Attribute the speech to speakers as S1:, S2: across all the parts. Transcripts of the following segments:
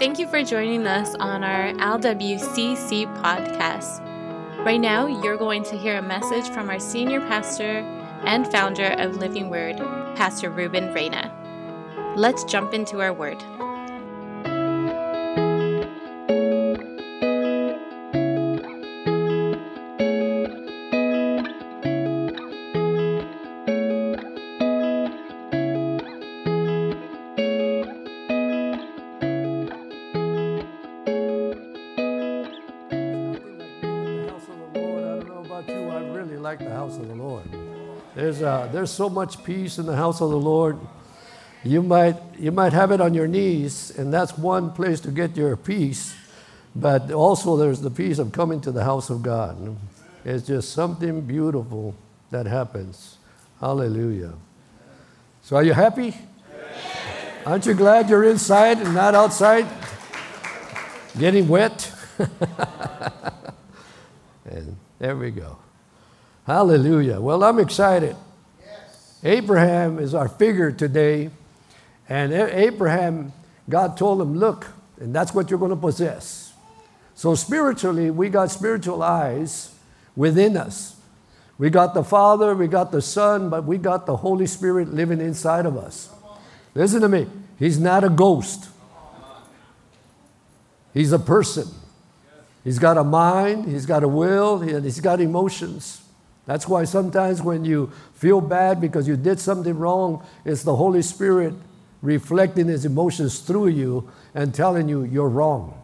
S1: Thank you for joining us on our LWCC podcast. Right now, you're going to hear a message from our senior pastor and founder of Living Word, Pastor Ruben Reyna. Let's jump into our word.
S2: There's, uh, there's so much peace in the house of the Lord. You might, you might have it on your knees, and that's one place to get your peace. But also, there's the peace of coming to the house of God. It's just something beautiful that happens. Hallelujah. So, are you happy? Aren't you glad you're inside and not outside? Getting wet? and there we go. Hallelujah. Well, I'm excited. Abraham is our figure today. And Abraham, God told him, Look, and that's what you're going to possess. So, spiritually, we got spiritual eyes within us. We got the Father, we got the Son, but we got the Holy Spirit living inside of us. Listen to me. He's not a ghost, He's a person. He's got a mind, He's got a will, and He's got emotions. That's why sometimes when you feel bad because you did something wrong, it's the Holy Spirit reflecting His emotions through you and telling you you're wrong.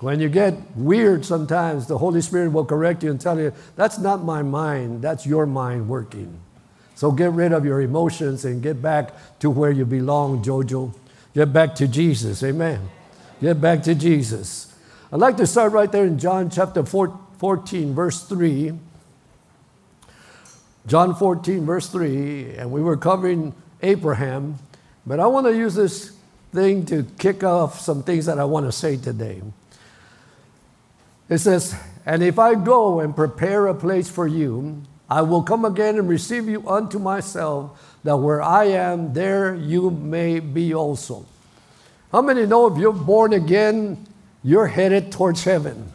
S2: When you get weird sometimes, the Holy Spirit will correct you and tell you, that's not my mind, that's your mind working. So get rid of your emotions and get back to where you belong, Jojo. Get back to Jesus. Amen. Get back to Jesus. I'd like to start right there in John chapter 14, verse 3. John 14, verse 3, and we were covering Abraham, but I want to use this thing to kick off some things that I want to say today. It says, And if I go and prepare a place for you, I will come again and receive you unto myself, that where I am, there you may be also. How many know if you're born again, you're headed towards heaven?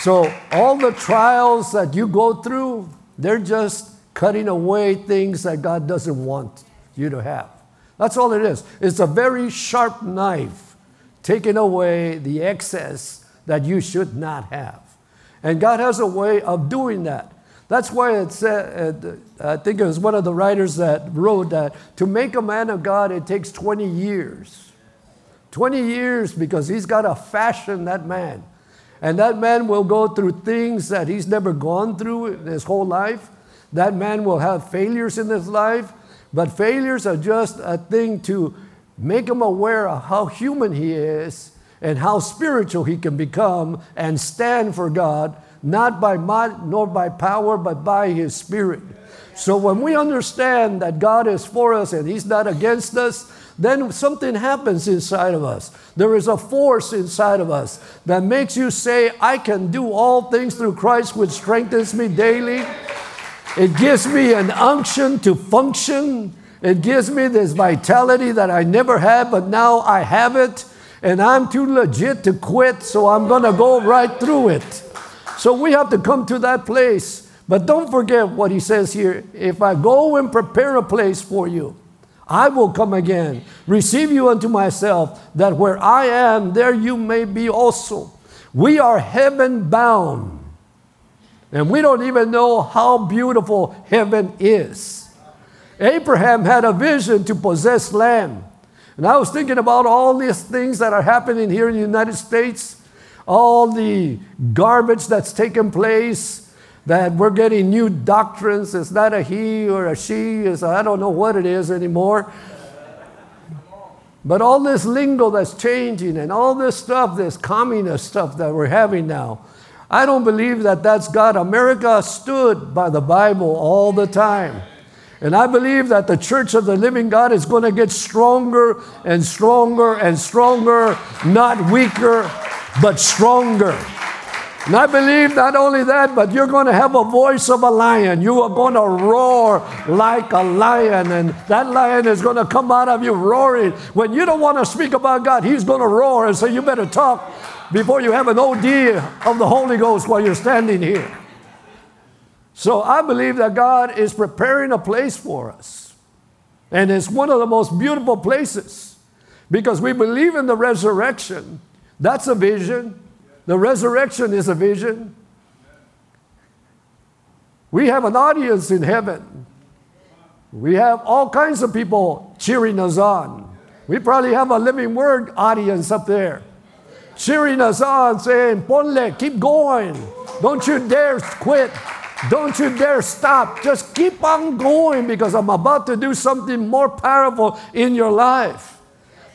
S2: So, all the trials that you go through, they're just cutting away things that God doesn't want you to have. That's all it is. It's a very sharp knife taking away the excess that you should not have. And God has a way of doing that. That's why it said, I think it was one of the writers that wrote that to make a man of God, it takes 20 years. 20 years because he's got to fashion that man. And that man will go through things that he's never gone through in his whole life. That man will have failures in his life, but failures are just a thing to make him aware of how human he is and how spiritual he can become and stand for God, not by might nor by power, but by his spirit. So when we understand that God is for us and he's not against us, then something happens inside of us. There is a force inside of us that makes you say, I can do all things through Christ, which strengthens me daily. It gives me an unction to function. It gives me this vitality that I never had, but now I have it. And I'm too legit to quit, so I'm going to go right through it. So we have to come to that place. But don't forget what he says here if I go and prepare a place for you, I will come again, receive you unto myself, that where I am, there you may be also. We are heaven bound, and we don't even know how beautiful heaven is. Abraham had a vision to possess land. And I was thinking about all these things that are happening here in the United States, all the garbage that's taken place that we're getting new doctrines. It's not a he or a she, it's I don't know what it is anymore. But all this lingo that's changing and all this stuff, this communist stuff that we're having now, I don't believe that that's God. America stood by the Bible all the time. And I believe that the church of the living God is going to get stronger and stronger and stronger, not weaker, but stronger. And I believe not only that, but you're going to have a voice of a lion. You are going to roar like a lion, and that lion is going to come out of you roaring. When you don't want to speak about God, he's going to roar and say, You better talk before you have an OD of the Holy Ghost while you're standing here. So I believe that God is preparing a place for us. And it's one of the most beautiful places because we believe in the resurrection. That's a vision. The resurrection is a vision. We have an audience in heaven. We have all kinds of people cheering us on. We probably have a living word audience up there cheering us on, saying, Ponle, keep going. Don't you dare quit. Don't you dare stop. Just keep on going because I'm about to do something more powerful in your life.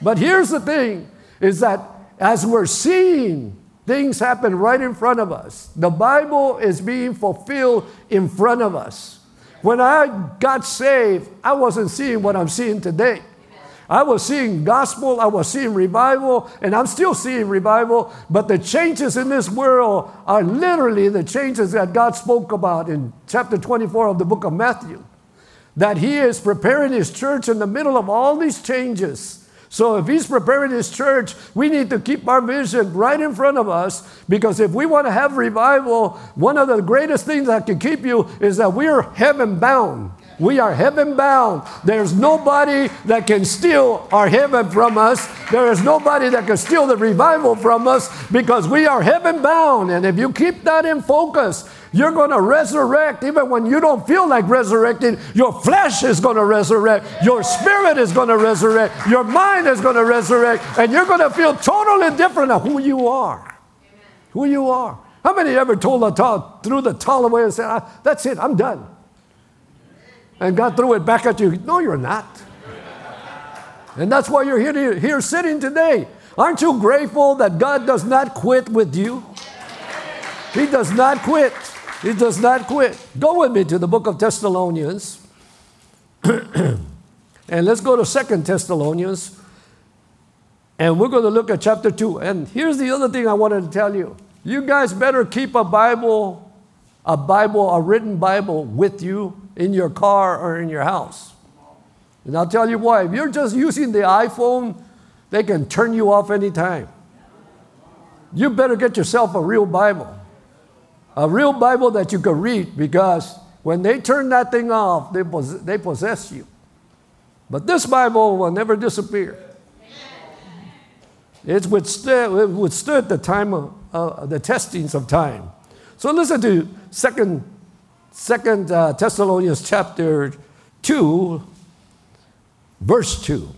S2: But here's the thing is that as we're seeing Things happen right in front of us. The Bible is being fulfilled in front of us. When I got saved, I wasn't seeing what I'm seeing today. I was seeing gospel, I was seeing revival, and I'm still seeing revival, but the changes in this world are literally the changes that God spoke about in chapter 24 of the book of Matthew. That He is preparing His church in the middle of all these changes so if he's preparing his church, we need to keep our vision right in front of us because if we want to have revival, one of the greatest things that can keep you is that we are heaven bound. We are heaven bound. There's nobody that can steal our heaven from us. There is nobody that can steal the revival from us because we are heaven bound. And if you keep that in focus, you're going to resurrect even when you don't feel like resurrecting. Your flesh is going to resurrect. Your spirit is going to resurrect. Your mind is going to resurrect. And you're going to feel totally different of who you are. Who you are. How many ever told the threw the towel away and said, ah, That's it, I'm done? And God threw it back at you. No, you're not. And that's why you're here, here sitting today. Aren't you grateful that God does not quit with you? He does not quit. He does not quit. Go with me to the book of Thessalonians. and let's go to Second Thessalonians. And we're going to look at chapter 2. And here's the other thing I wanted to tell you. You guys better keep a Bible, a Bible, a written Bible with you in your car or in your house. And I'll tell you why. If you're just using the iPhone, they can turn you off anytime. You better get yourself a real Bible a real Bible that you can read because when they turn that thing off, they, pos- they possess you. But this Bible will never disappear. It's withstood, it withstood the time of uh, the testings of time. So listen to Second, Second uh, Thessalonians chapter two, verse two.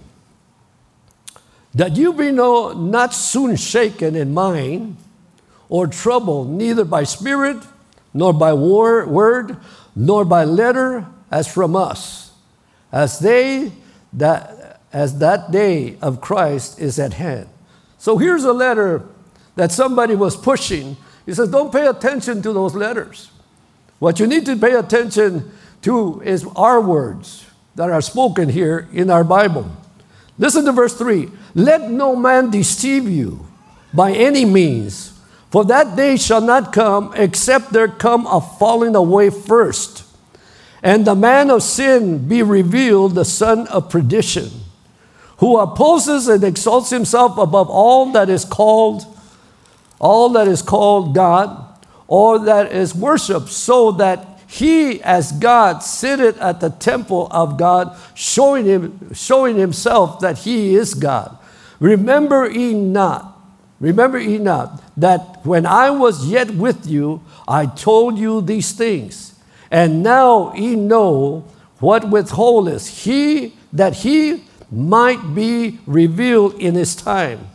S2: That you be no, not soon shaken in mind or troubled, neither by spirit, nor by war, word, nor by letter, as from us, as they that as that day of Christ is at hand. So here's a letter that somebody was pushing. He says, Don't pay attention to those letters. What you need to pay attention to is our words that are spoken here in our Bible. Listen to verse 3 Let no man deceive you by any means for that day shall not come except there come a falling away first, and the man of sin be revealed, the son of perdition, who opposes and exalts himself above all that is called, all that is called God, or that is worshipped, so that he as God sitteth at the temple of God, showing him, showing himself that he is God. Remember ye not Remember ye not that when I was yet with you, I told you these things. And now ye know what withholdeth he that he might be revealed in his time.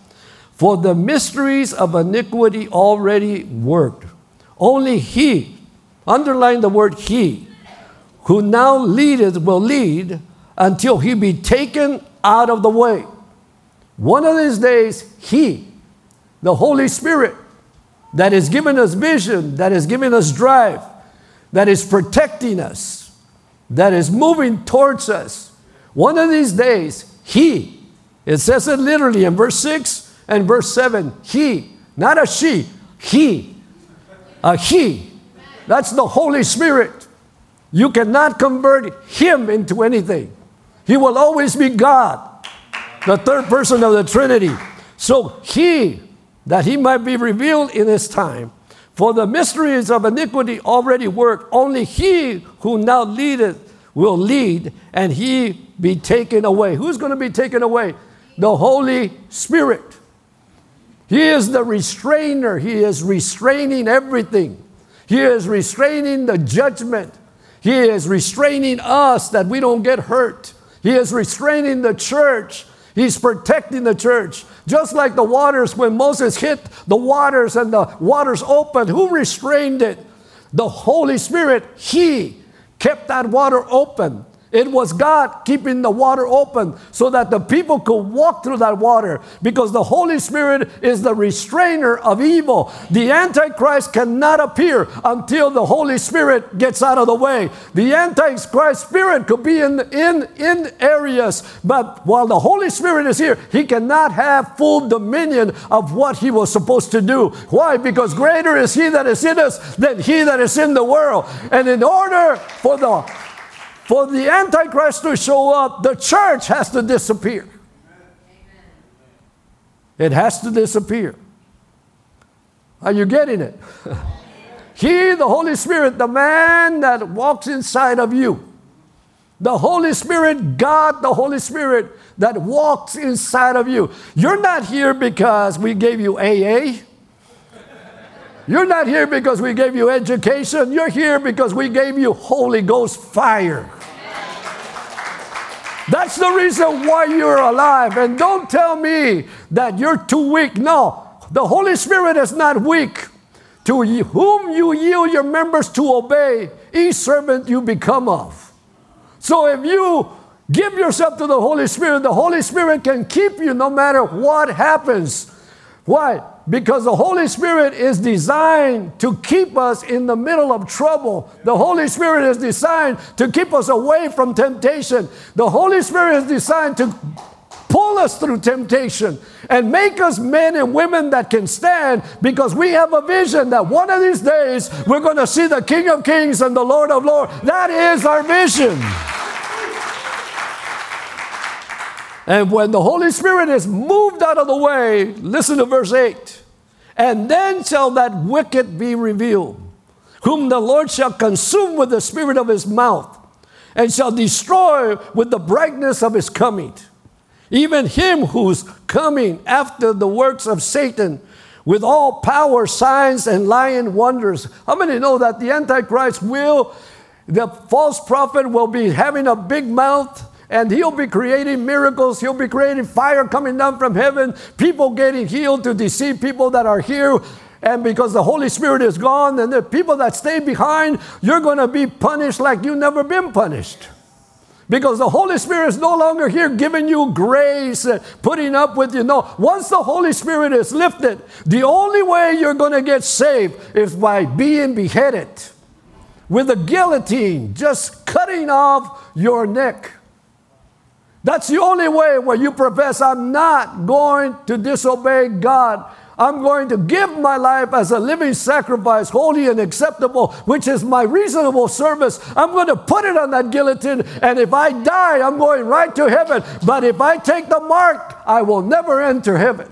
S2: For the mysteries of iniquity already worked. Only he, underline the word he, who now leadeth will lead until he be taken out of the way. One of these days, he, the Holy Spirit that is giving us vision, that is giving us drive, that is protecting us, that is moving towards us. One of these days, He, it says it literally in verse 6 and verse 7, He, not a she, He. A He. That's the Holy Spirit. You cannot convert Him into anything. He will always be God, the third person of the Trinity. So He, that He might be revealed in His time. For the mysteries of iniquity already work. Only He who now leadeth will lead, and He be taken away. Who's going to be taken away? The Holy Spirit. He is the restrainer. He is restraining everything. He is restraining the judgment. He is restraining us that we don't get hurt. He is restraining the church. He's protecting the church. Just like the waters, when Moses hit the waters and the waters opened, who restrained it? The Holy Spirit. He kept that water open. It was God keeping the water open so that the people could walk through that water because the Holy Spirit is the restrainer of evil. The Antichrist cannot appear until the Holy Spirit gets out of the way. The Antichrist spirit could be in, in, in areas, but while the Holy Spirit is here, he cannot have full dominion of what he was supposed to do. Why? Because greater is he that is in us than he that is in the world. And in order for the for the Antichrist to show up, the church has to disappear. It has to disappear. Are you getting it? he, the Holy Spirit, the man that walks inside of you, the Holy Spirit, God, the Holy Spirit that walks inside of you. You're not here because we gave you AA. You're not here because we gave you education. You're here because we gave you Holy Ghost fire. That's the reason why you're alive. And don't tell me that you're too weak. No, the Holy Spirit is not weak. To whom you yield your members to obey, each servant you become of. So if you give yourself to the Holy Spirit, the Holy Spirit can keep you no matter what happens. Why? Because the Holy Spirit is designed to keep us in the middle of trouble. The Holy Spirit is designed to keep us away from temptation. The Holy Spirit is designed to pull us through temptation and make us men and women that can stand because we have a vision that one of these days we're going to see the King of Kings and the Lord of Lords. That is our vision. And when the Holy Spirit is moved out of the way, listen to verse 8. And then shall that wicked be revealed, whom the Lord shall consume with the spirit of his mouth, and shall destroy with the brightness of his coming. Even him who's coming after the works of Satan with all power, signs, and lying wonders. How many know that the Antichrist will, the false prophet will be having a big mouth? And he'll be creating miracles. He'll be creating fire coming down from heaven, people getting healed to deceive people that are here. And because the Holy Spirit is gone, and the people that stay behind, you're going to be punished like you've never been punished. Because the Holy Spirit is no longer here giving you grace, putting up with you. No, once the Holy Spirit is lifted, the only way you're going to get saved is by being beheaded with a guillotine, just cutting off your neck. That's the only way where you profess, I'm not going to disobey God. I'm going to give my life as a living sacrifice, holy and acceptable, which is my reasonable service. I'm going to put it on that guillotine, and if I die, I'm going right to heaven. But if I take the mark, I will never enter heaven.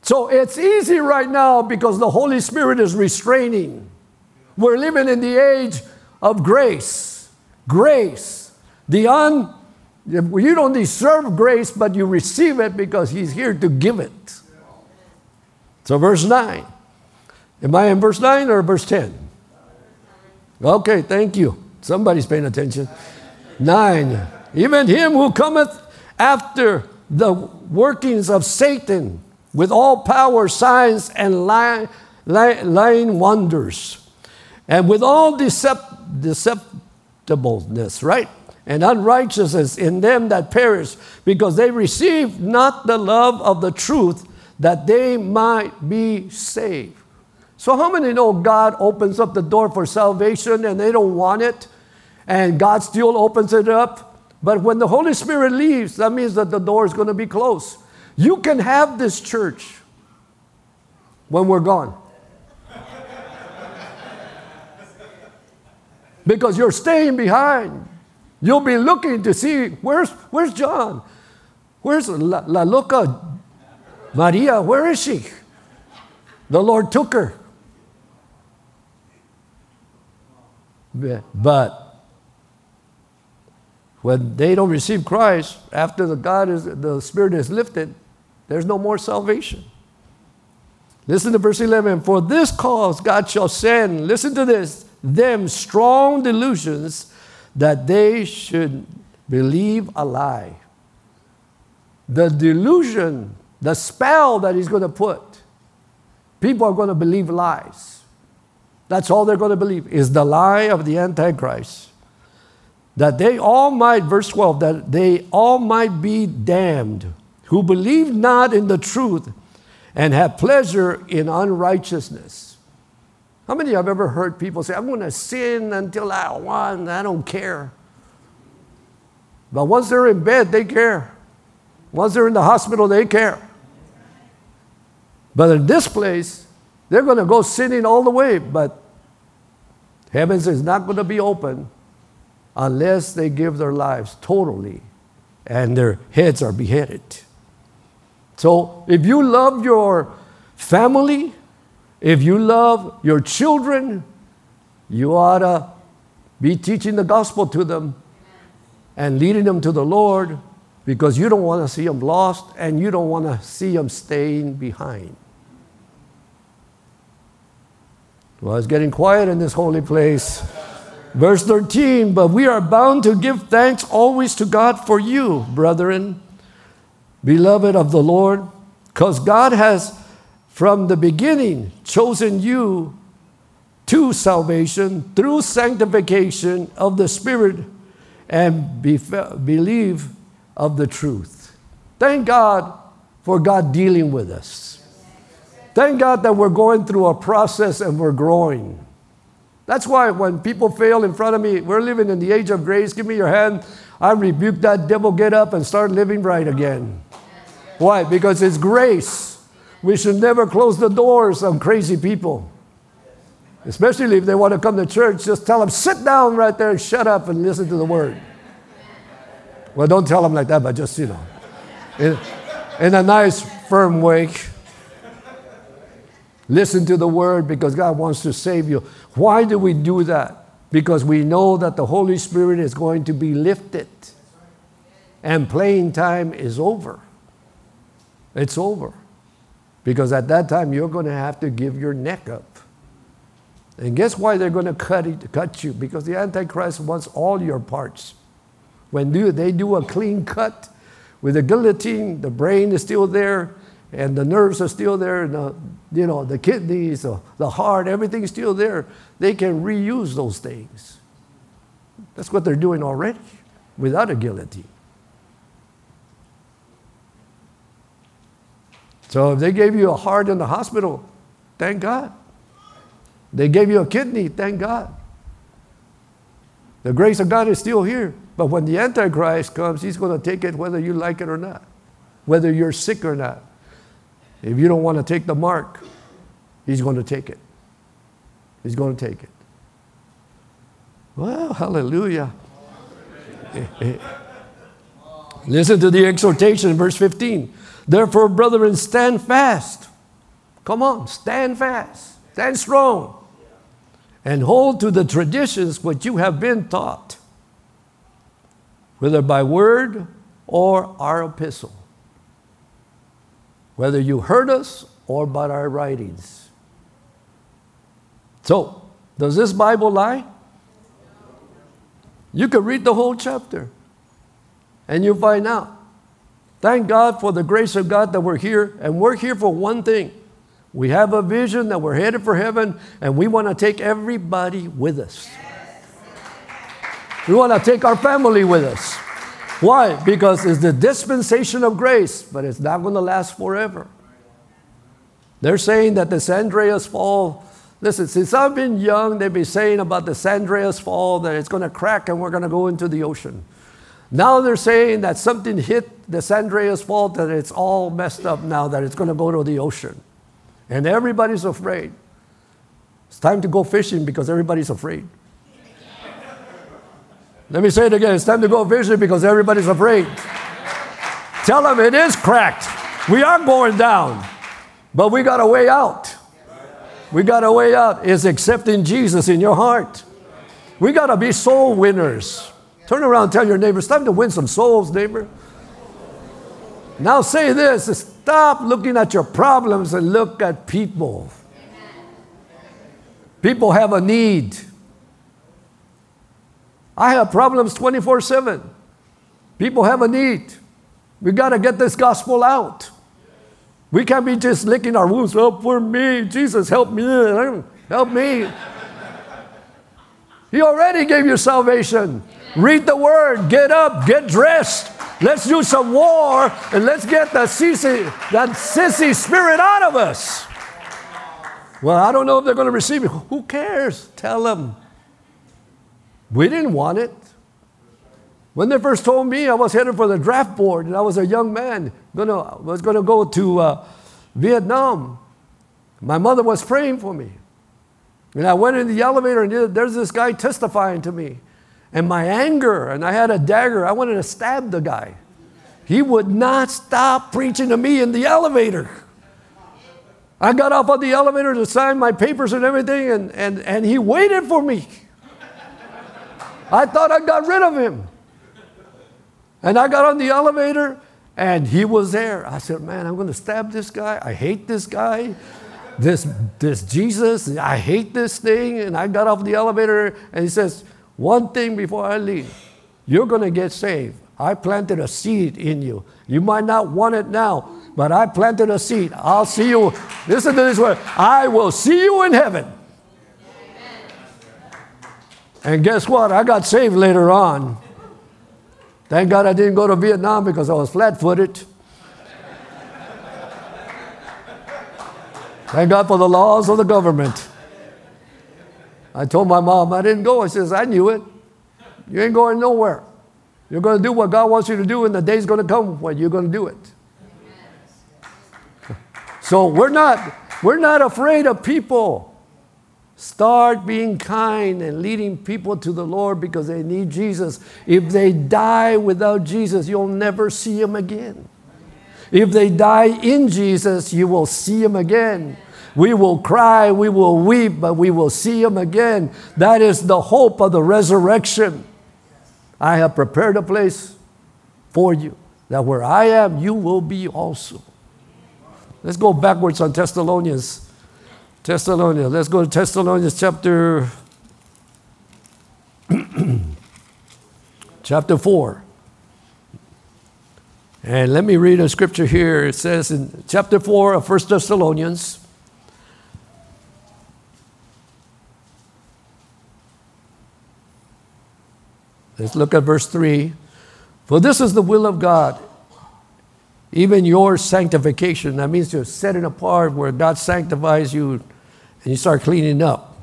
S2: So it's easy right now because the Holy Spirit is restraining. We're living in the age of grace. Grace. The un, you don't deserve grace, but you receive it because He's here to give it. So, verse 9. Am I in verse 9 or verse 10? Okay, thank you. Somebody's paying attention. 9. Even him who cometh after the workings of Satan with all power, signs, and lying, lying wonders, and with all decept, deceptibleness, right? and unrighteousness in them that perish, because they receive not the love of the truth that they might be saved. So, how many know God opens up the door for salvation and they don't want it? And God still opens it up. But when the Holy Spirit leaves, that means that the door is going to be closed. You can have this church when we're gone. because you're staying behind. You'll be looking to see where's, where's John? Where's La, La Loca Maria? Where is she? The Lord took her. But when they don't receive Christ, after the God is the Spirit is lifted, there's no more salvation. Listen to verse 11. For this cause God shall send, listen to this, them strong delusions that they should believe a lie. The delusion, the spell that He's going to put, people are going to believe lies. That's all they're going to believe is the lie of the Antichrist. That they all might, verse 12, that they all might be damned who believe not in the truth and have pleasure in unrighteousness. How many of you have ever heard people say, I'm going to sin until I want, I don't care? But once they're in bed, they care. Once they're in the hospital, they care. But in this place, they're going to go sinning all the way, but heavens is not going to be open unless they give their lives totally and their heads are beheaded. So if you love your family, if you love your children, you ought to be teaching the gospel to them and leading them to the Lord because you don't want to see them lost and you don't want to see them staying behind. Well, it's getting quiet in this holy place. Verse 13, but we are bound to give thanks always to God for you, brethren, beloved of the Lord, because God has from the beginning chosen you to salvation through sanctification of the Spirit and believe of the truth. Thank God for God dealing with us. Thank God that we're going through a process and we're growing. That's why when people fail in front of me, we're living in the age of grace. Give me your hand. I rebuke that devil, get up and start living right again. Why? Because it's grace. We should never close the doors on crazy people. Especially if they want to come to church, just tell them, sit down right there and shut up and listen to the word. Well, don't tell them like that, but just, you know, in, in a nice, firm way. Listen to the word because God wants to save you. Why do we do that? Because we know that the Holy Spirit is going to be lifted and playing time is over. It's over. Because at that time, you're going to have to give your neck up. And guess why they're going to cut, it, cut you? Because the Antichrist wants all your parts. When they do a clean cut with a guillotine, the brain is still there, and the nerves are still there, and the, you know, the kidneys, the heart, everything's still there. They can reuse those things. That's what they're doing already without a guillotine. So if they gave you a heart in the hospital, thank God. They gave you a kidney, thank God. The grace of God is still here. But when the Antichrist comes, he's going to take it whether you like it or not, whether you're sick or not. If you don't want to take the mark, he's going to take it. He's going to take it. Well, hallelujah. Listen to the exhortation, in verse 15. Therefore, brethren, stand fast. Come on, stand fast. Stand strong. And hold to the traditions which you have been taught, whether by word or our epistle whether you heard us or by our writings. So, does this Bible lie? You can read the whole chapter and you find out. Thank God for the grace of God that we're here, and we're here for one thing. We have a vision that we're headed for heaven, and we want to take everybody with us. We want to take our family with us. Why? Because it's the dispensation of grace, but it's not going to last forever. They're saying that the San Andreas fall, listen, since I've been young, they've been saying about the San Andreas fall that it's going to crack and we're going to go into the ocean. Now they're saying that something hit the San Andreas fault, that it's all messed up now, that it's going to go to the ocean. And everybody's afraid. It's time to go fishing because everybody's afraid. Let me say it again. It's time to go fishing because everybody's afraid. Tell them it is cracked. We are going down, but we got a way out. We got a way out. Is accepting Jesus in your heart. We got to be soul winners. Turn around and tell your neighbor, it's time to win some souls, neighbor. Now say this stop looking at your problems and look at people. People have a need. I have problems 24 7. People have a need. We got to get this gospel out. We can't be just licking our wounds. Help for me. Jesus, help me. Help me. He already gave you salvation. Read the word, get up, get dressed. Let's do some war and let's get the sissy, that sissy spirit out of us. Well, I don't know if they're going to receive it. Who cares? Tell them. We didn't want it. When they first told me I was headed for the draft board and I was a young man, gonna, was going to go to uh, Vietnam, my mother was praying for me. And I went in the elevator and there's this guy testifying to me. And my anger, and I had a dagger, I wanted to stab the guy. He would not stop preaching to me in the elevator. I got off of the elevator to sign my papers and everything, and, and, and he waited for me. I thought I got rid of him. And I got on the elevator, and he was there. I said, Man, I'm going to stab this guy. I hate this guy. This, this Jesus, I hate this thing. And I got off the elevator, and he says, One thing before I leave, you're going to get saved. I planted a seed in you. You might not want it now, but I planted a seed. I'll see you. Listen to this word I will see you in heaven. And guess what? I got saved later on. Thank God I didn't go to Vietnam because I was flat footed. Thank God for the laws of the government. I told my mom I didn't go. I says, I knew it. You ain't going nowhere. You're going to do what God wants you to do, and the day's going to come when you're going to do it. So we're not, we're not afraid of people. Start being kind and leading people to the Lord because they need Jesus. If they die without Jesus, you'll never see them again. If they die in Jesus, you will see them again. We will cry, we will weep, but we will see him again. That is the hope of the resurrection. I have prepared a place for you, that where I am, you will be also. Let's go backwards on Thessalonians. Thessalonians. Let's go to Thessalonians chapter chapter 4. And let me read a scripture here. It says in chapter 4 of 1 Thessalonians, Let's look at verse 3. For this is the will of God even your sanctification, that means you're setting apart where God sanctifies you and you start cleaning up.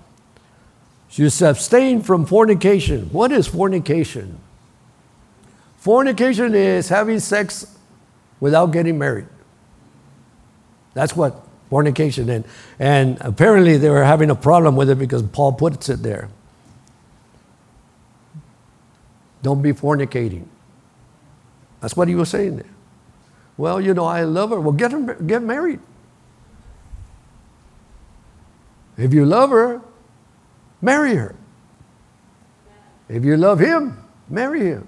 S2: You abstain from fornication. What is fornication? Fornication is having sex without getting married. That's what fornication is. And apparently they were having a problem with it because Paul puts it there. Don't be fornicating. That's what he was saying there. Well, you know, I love her. Well, get, her, get married. If you love her, marry her. If you love him, marry him.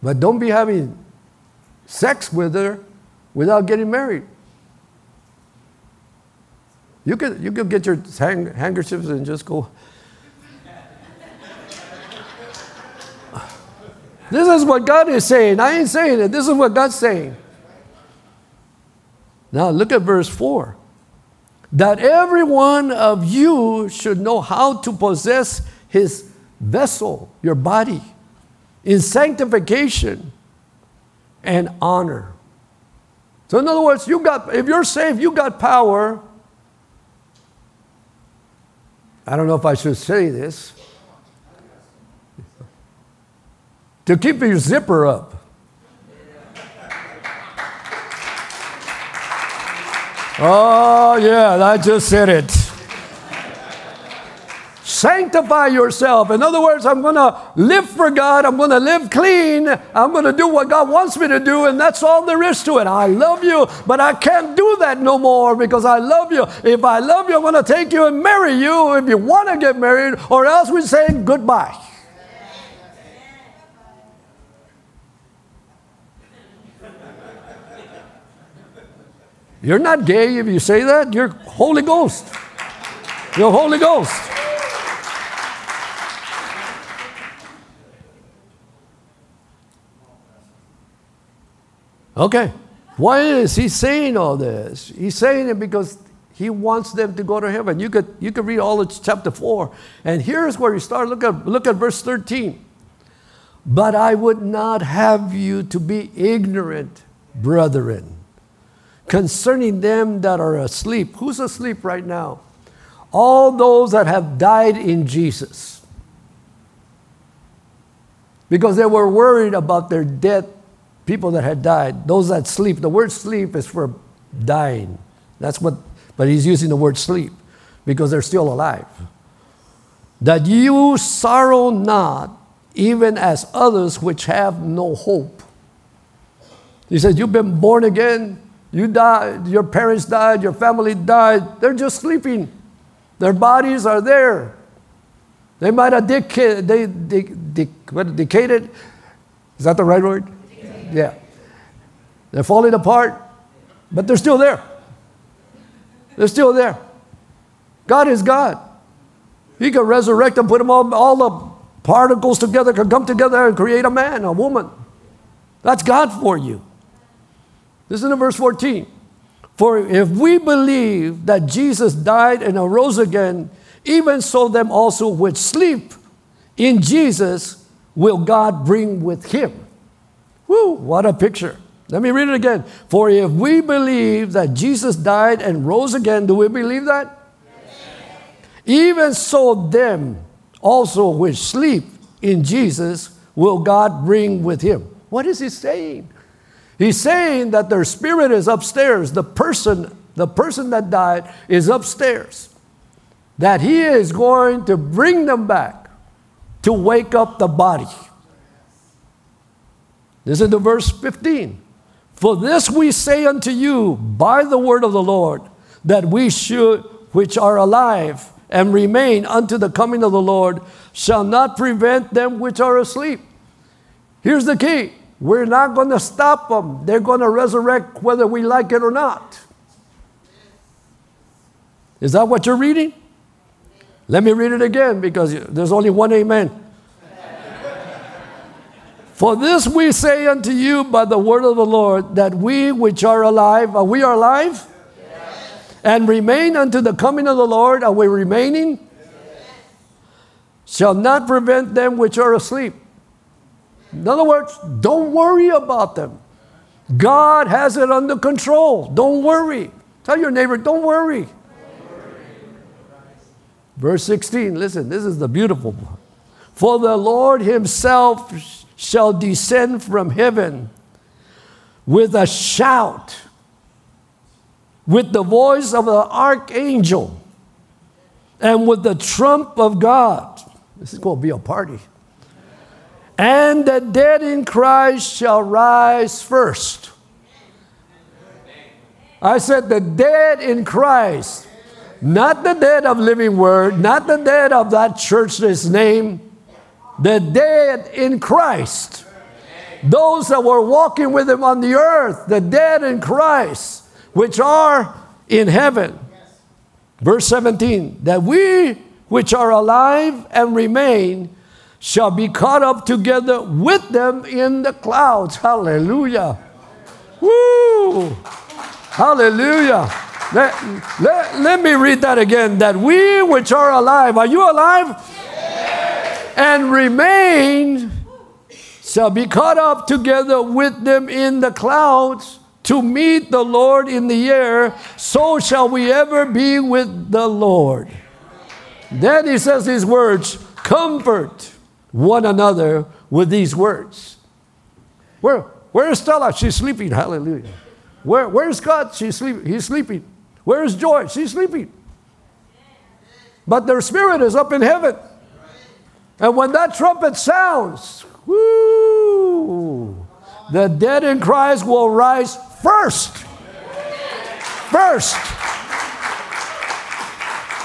S2: But don't be having sex with her without getting married. You could, you could get your hang, handkerchiefs and just go, This is what God is saying. I ain't saying it. This is what God's saying. Now look at verse 4. That every one of you should know how to possess his vessel, your body, in sanctification and honor. So, in other words, you got, if you're saved, you got power. I don't know if I should say this. To keep your zipper up. Oh, yeah, I just said it. Sanctify yourself. In other words, I'm going to live for God. I'm going to live clean. I'm going to do what God wants me to do, and that's all there is to it. I love you, but I can't do that no more because I love you. If I love you, I'm going to take you and marry you if you want to get married, or else we say goodbye. You're not gay if you say that. You're Holy Ghost. You're Holy Ghost. Okay. Why is he saying all this? He's saying it because he wants them to go to heaven. You could, you could read all of chapter 4. And here's where he start. Look at, look at verse 13. But I would not have you to be ignorant, brethren concerning them that are asleep. Who's asleep right now? All those that have died in Jesus. Because they were worried about their dead people that had died. Those that sleep. The word sleep is for dying. That's what, but he's using the word sleep because they're still alive. That you sorrow not, even as others which have no hope. He says, You've been born again, you died, your parents died, your family died. They're just sleeping. Their bodies are there. They might have decayed, they, what, decayed. Is that the right word? Yeah. They're falling apart, but they're still there. They're still there. God is God. He can resurrect them, put them all, all the particles together, can come together and create a man, a woman. That's God for you. Listen to verse 14. For if we believe that Jesus died and arose again, even so them also which sleep in Jesus will God bring with him. Woo, what a picture. Let me read it again. For if we believe that Jesus died and rose again, do we believe that? Even so them also which sleep in Jesus will God bring with him. What is he saying? He's saying that their spirit is upstairs. The person, the person that died is upstairs. That he is going to bring them back to wake up the body. Listen to verse 15. For this we say unto you by the word of the Lord, that we should, which are alive and remain unto the coming of the Lord, shall not prevent them which are asleep. Here's the key we're not going to stop them. They're going to resurrect whether we like it or not. Is that what you're reading? Let me read it again because there's only one amen. For this we say unto you by the word of the Lord, that we which are alive, are we are alive? Yes. And remain unto the coming of the Lord, are we remaining? Yes. Shall not prevent them which are asleep. In other words, don't worry about them. God has it under control. Don't worry. Tell your neighbor, don't worry. Verse 16, listen, this is the beautiful one. For the Lord himself shall descend from heaven with a shout, with the voice of the archangel, and with the trump of God. This is going to be a party and the dead in Christ shall rise first. I said, the dead in Christ, not the dead of living word, not the dead of that church's name, the dead in Christ. Those that were walking with him on the earth, the dead in Christ, which are in heaven. Verse 17, that we which are alive and remain shall be caught up together with them in the clouds. Hallelujah. Woo! Hallelujah. Let, let, let me read that again. That we which are alive, are you alive? And remain shall be caught up together with them in the clouds to meet the Lord in the air. So shall we ever be with the Lord. Then he says these words Comfort one another with these words. Where, where is Stella? She's sleeping. Hallelujah. Where, where's God? She's sleeping. He's sleeping. Where is Joy? She's sleeping. but their spirit is up in heaven. And when that trumpet sounds, whoo, the dead in Christ will rise first. First.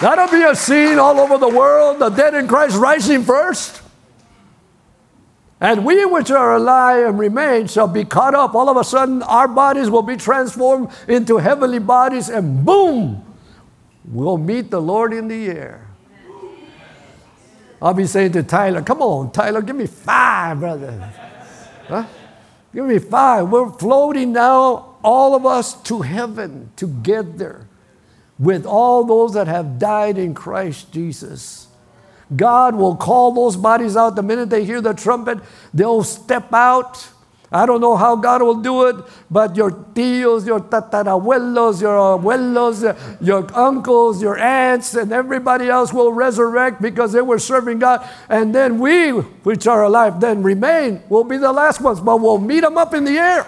S2: That'll be a scene all over the world, the dead in Christ rising first. And we which are alive and remain shall be caught up. All of a sudden, our bodies will be transformed into heavenly bodies, and boom, we'll meet the Lord in the air. I'll be saying to Tyler, Come on, Tyler, give me five, brother. Huh? Give me five. We're floating now, all of us, to heaven together with all those that have died in Christ Jesus. God will call those bodies out the minute they hear the trumpet, they'll step out. I don't know how God will do it, but your tios, your tatarabuelos, your abuelos, your uncles, your aunts, and everybody else will resurrect because they were serving God. And then we, which are alive, then remain, will be the last ones, but we'll meet them up in the air.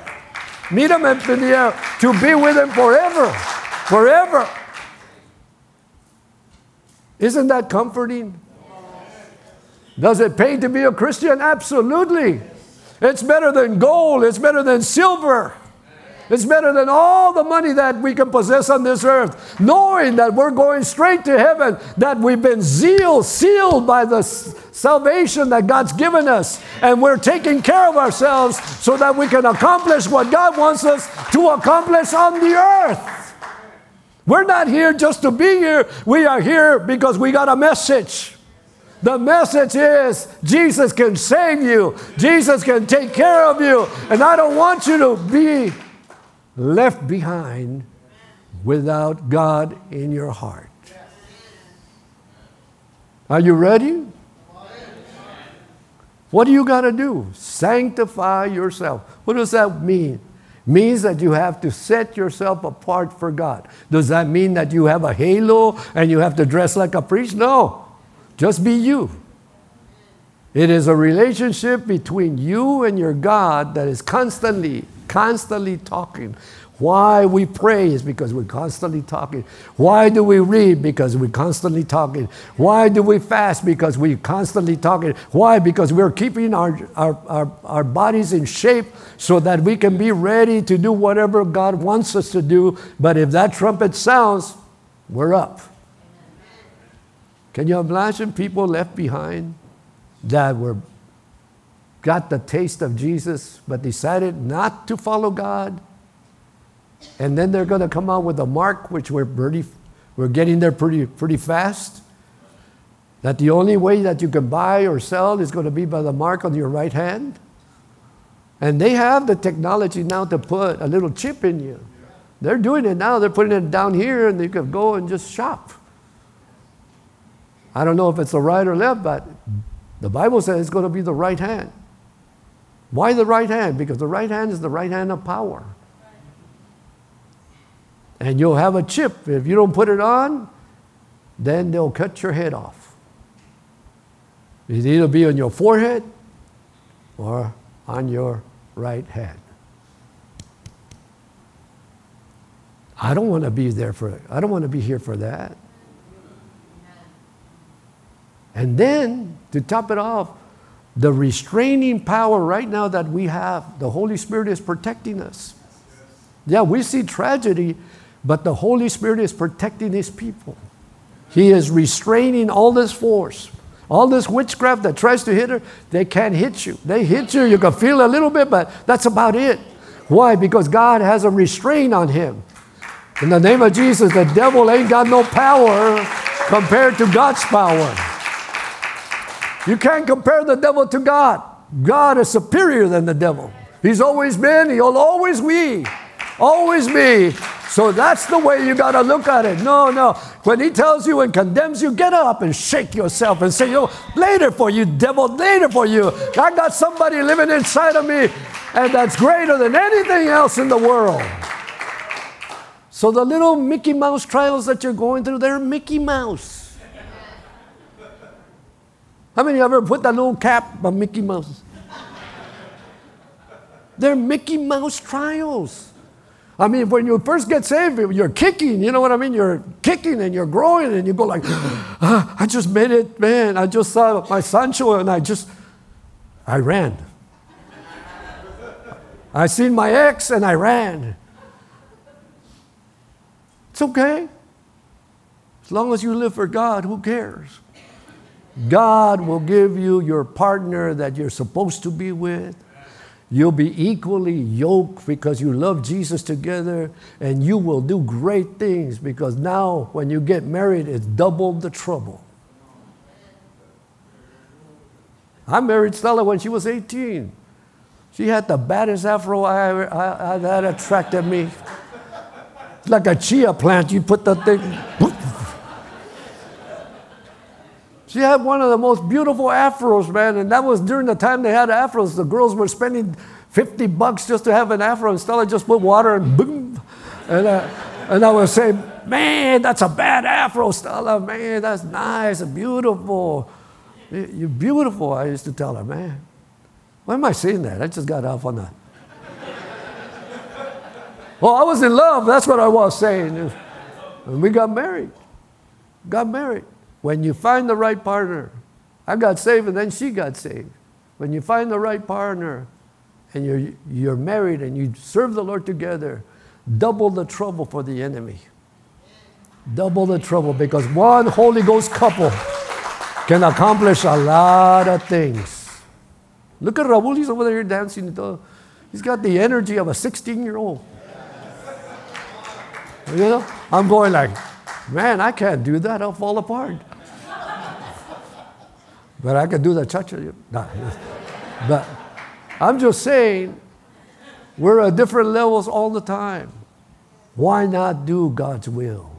S2: Meet them up in the air to be with Him forever. Forever. Isn't that comforting? Does it pay to be a Christian? Absolutely. It's better than gold, it's better than silver. It's better than all the money that we can possess on this earth, knowing that we're going straight to heaven, that we've been sealed, sealed by the salvation that God's given us, and we're taking care of ourselves so that we can accomplish what God wants us to accomplish on the earth. We're not here just to be here, we are here because we got a message. The message is Jesus can save you, Jesus can take care of you, and I don't want you to be left behind without God in your heart. Are you ready? What do you got to do? Sanctify yourself. What does that mean? Means that you have to set yourself apart for God. Does that mean that you have a halo and you have to dress like a priest? No. Just be you. It is a relationship between you and your God that is constantly, constantly talking. Why we pray is because we're constantly talking. Why do we read? Because we're constantly talking. Why do we fast? Because we're constantly talking. Why? Because we're keeping our, our, our, our bodies in shape so that we can be ready to do whatever God wants us to do. But if that trumpet sounds, we're up. Can you imagine people left behind that were got the taste of Jesus but decided not to follow God? And then they're going to come out with a mark which we're pretty we're getting there pretty pretty fast. That the only way that you can buy or sell is going to be by the mark on your right hand. And they have the technology now to put a little chip in you. They're doing it now. They're putting it down here and you can go and just shop. I don't know if it's the right or left, but the Bible says it's going to be the right hand. Why the right hand? Because the right hand is the right hand of power. And you'll have a chip. If you don't put it on, then they'll cut your head off. It'll either be on your forehead or on your right hand. I don't want to be there for. I don't want to be here for that. And then, to top it off, the restraining power right now that we have, the Holy Spirit is protecting us. Yeah, we see tragedy, but the Holy Spirit is protecting His people. He is restraining all this force. All this witchcraft that tries to hit her, they can't hit you. They hit you, you can feel a little bit, but that's about it. Why? Because God has a restraint on him. In the name of Jesus, the devil ain't got no power compared to God's power. You can't compare the devil to God. God is superior than the devil. He's always been, he'll always be. Always be. So that's the way you got to look at it. No, no. When he tells you and condemns you, get up and shake yourself and say, Yo, later for you, devil, later for you. I got somebody living inside of me, and that's greater than anything else in the world. So the little Mickey Mouse trials that you're going through, they're Mickey Mouse. How many of you ever put that little cap on Mickey Mouse? They're Mickey Mouse trials. I mean, when you first get saved, you're kicking, you know what I mean? You're kicking and you're growing and you go like, ah, I just made it, man. I just saw my Sancho and I just, I ran. I seen my ex and I ran. It's okay. As long as you live for God, who cares? God will give you your partner that you're supposed to be with. You'll be equally yoked because you love Jesus together, and you will do great things because now, when you get married, it's double the trouble. I married Stella when she was 18. She had the baddest afro I, I, I, that attracted me. It's like a chia plant. You put the thing. She had one of the most beautiful afros, man, and that was during the time they had afros. The girls were spending 50 bucks just to have an afro, and Stella just put water and boom. And, uh, and I would say, man, that's a bad afro, Stella, man, that's nice and beautiful. You're beautiful, I used to tell her, man. Why am I saying that? I just got off on that. well, I was in love, that's what I was saying. And we got married. Got married. When you find the right partner, I got saved and then she got saved. When you find the right partner and you're, you're married and you serve the Lord together, double the trouble for the enemy. Double the trouble because one Holy Ghost couple can accomplish a lot of things. Look at Raul, he's over there dancing. He's got the energy of a 16 year old. You know, I'm going like, man, I can't do that. I'll fall apart. But I can do the cha cha. But I'm just saying, we're at different levels all the time. Why not do God's will?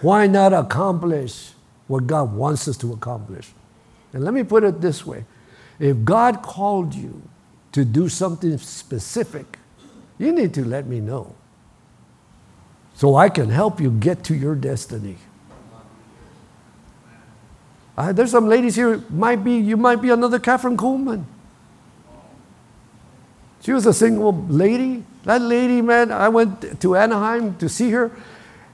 S2: Why not accomplish what God wants us to accomplish? And let me put it this way if God called you to do something specific, you need to let me know so I can help you get to your destiny. Uh, there's some ladies here, might be, you might be another Kathryn Kuhlman. She was a single lady. That lady, man, I went to Anaheim to see her,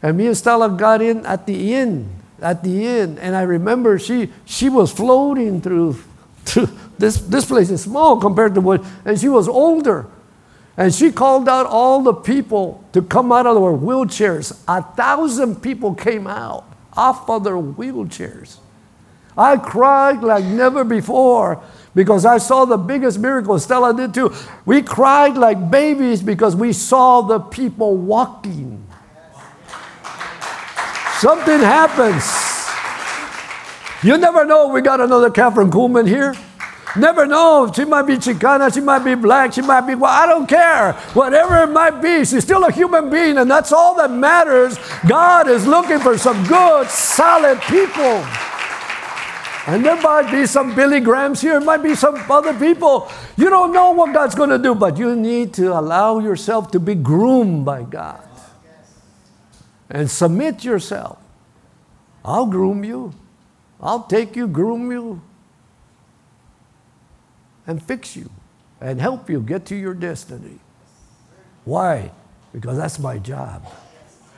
S2: and me and Stella got in at the inn, at the inn, and I remember she, she was floating through, through this, this place is small compared to what, and she was older. And she called out all the people to come out of their wheelchairs. A thousand people came out off of their wheelchairs. I cried like never before because I saw the biggest miracle. Stella did too. We cried like babies because we saw the people walking. Something happens. You never know, we got another Kathryn Kuhlman here. Never know. She might be Chicana, she might be black, she might be, well, I don't care. Whatever it might be, she's still a human being, and that's all that matters. God is looking for some good, solid people. And there might be some Billy Grahams here, it might be some other people. You don't know what God's going to do, but you need to allow yourself to be groomed by God. And submit yourself. I'll groom you. I'll take you, groom you, and fix you and help you get to your destiny. Why? Because that's my job.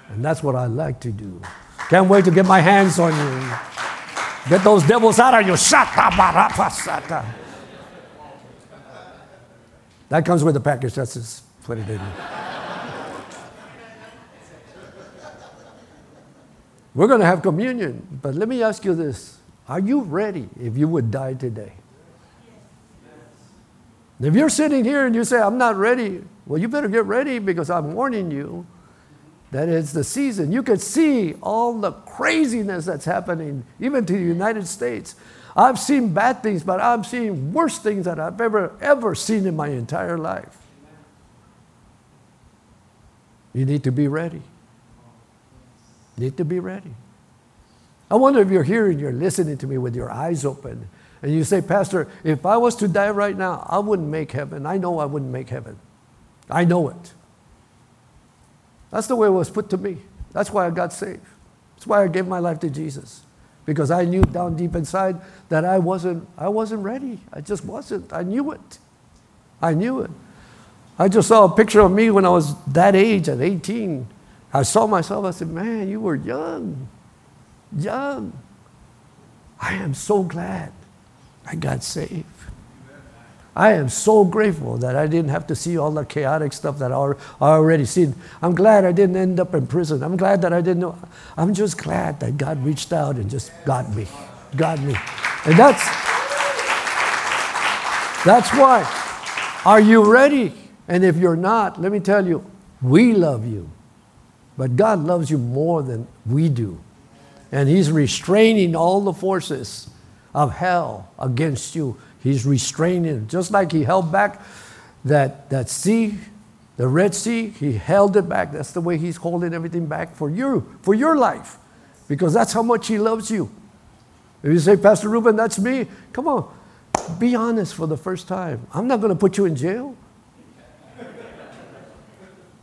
S2: And that's what I like to do. Can't wait to get my hands on you. Get those devils out of you. That comes with the package. That's just put it in. We're going to have communion, but let me ask you this. Are you ready if you would die today? If you're sitting here and you say, I'm not ready, well, you better get ready because I'm warning you that it's the season. You can see all the craziness that's happening, even to the United States. I've seen bad things, but I'm seeing worse things that I've ever, ever seen in my entire life. You need to be ready. Need to be ready. I wonder if you're here and you're listening to me with your eyes open and you say, Pastor, if I was to die right now, I wouldn't make heaven. I know I wouldn't make heaven. I know it. That's the way it was put to me. That's why I got saved. That's why I gave my life to Jesus. Because I knew down deep inside that I wasn't, I wasn't ready. I just wasn't. I knew it. I knew it. I just saw a picture of me when I was that age at 18. I saw myself, I said, Man, you were young. Young. I am so glad I got saved. I am so grateful that I didn't have to see all the chaotic stuff that I already seen. I'm glad I didn't end up in prison. I'm glad that I didn't know. I'm just glad that God reached out and just got me, got me. And that's, that's why. Are you ready? And if you're not, let me tell you, we love you. But God loves you more than we do. And He's restraining all the forces of hell against you. He's restraining, just like He held back that, that sea, the Red Sea, He held it back. That's the way He's holding everything back for you, for your life, because that's how much He loves you. If you say, Pastor Ruben, that's me, come on, be honest for the first time. I'm not going to put you in jail.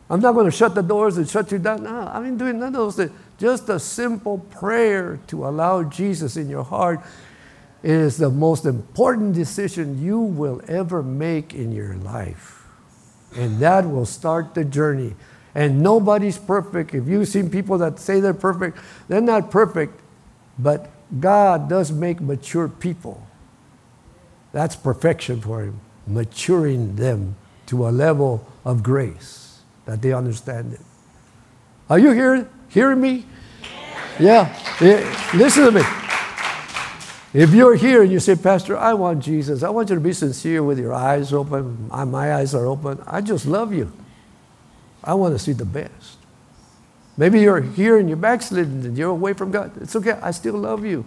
S2: I'm not going to shut the doors and shut you down. No, I ain't doing none of those things. Just a simple prayer to allow Jesus in your heart is the most important decision you will ever make in your life. And that will start the journey. And nobody's perfect. If you've seen people that say they're perfect, they're not perfect, but God does make mature people. That's perfection for Him, maturing them to a level of grace that they understand it. Are you here, hearing me? Yeah. yeah. Listen to me. If you're here and you say, Pastor, I want Jesus, I want you to be sincere with your eyes open. My eyes are open. I just love you. I want to see the best. Maybe you're here and you're backslidden and you're away from God. It's okay. I still love you.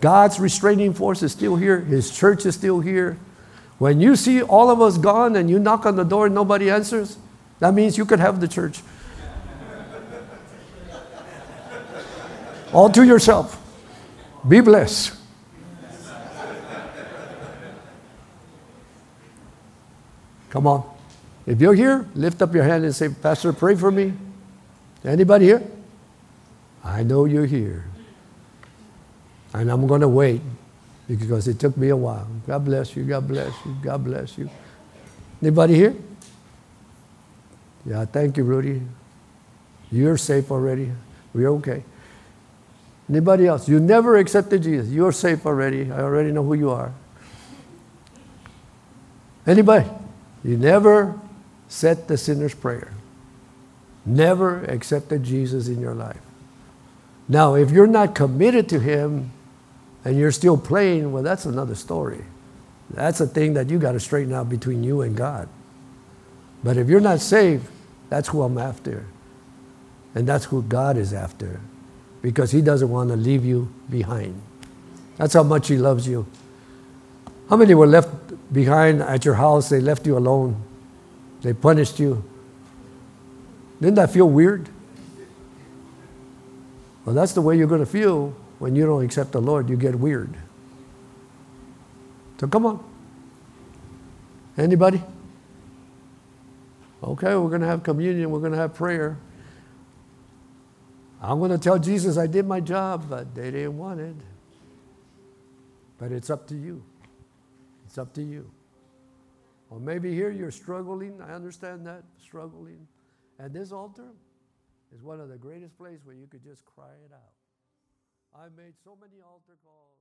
S2: God's restraining force is still here. His church is still here. When you see all of us gone and you knock on the door and nobody answers, that means you could have the church. All to yourself. Be blessed. Come on. If you're here, lift up your hand and say, Pastor, pray for me. Anybody here? I know you're here. And I'm going to wait because it took me a while. God bless you. God bless you. God bless you. Anybody here? Yeah, thank you, Rudy. You're safe already. We're okay. Anybody else? You never accepted Jesus. You're safe already. I already know who you are. Anybody? You never said the sinner's prayer. Never accepted Jesus in your life. Now, if you're not committed to Him and you're still playing, well, that's another story. That's a thing that you got to straighten out between you and God. But if you're not saved, that's who I'm after. And that's who God is after. Because He doesn't want to leave you behind. That's how much He loves you. How many were left behind at your house? They left you alone. They punished you. Didn't that feel weird? Well, that's the way you're going to feel when you don't accept the Lord. You get weird. So come on. Anybody? Okay, we're going to have communion, we're going to have prayer. I'm going to tell Jesus I did my job, but they didn't want it. But it's up to you. It's up to you. Or maybe here you're struggling. I understand that, struggling. And this altar is one of the greatest places where you could just cry it out. I made so many altar calls.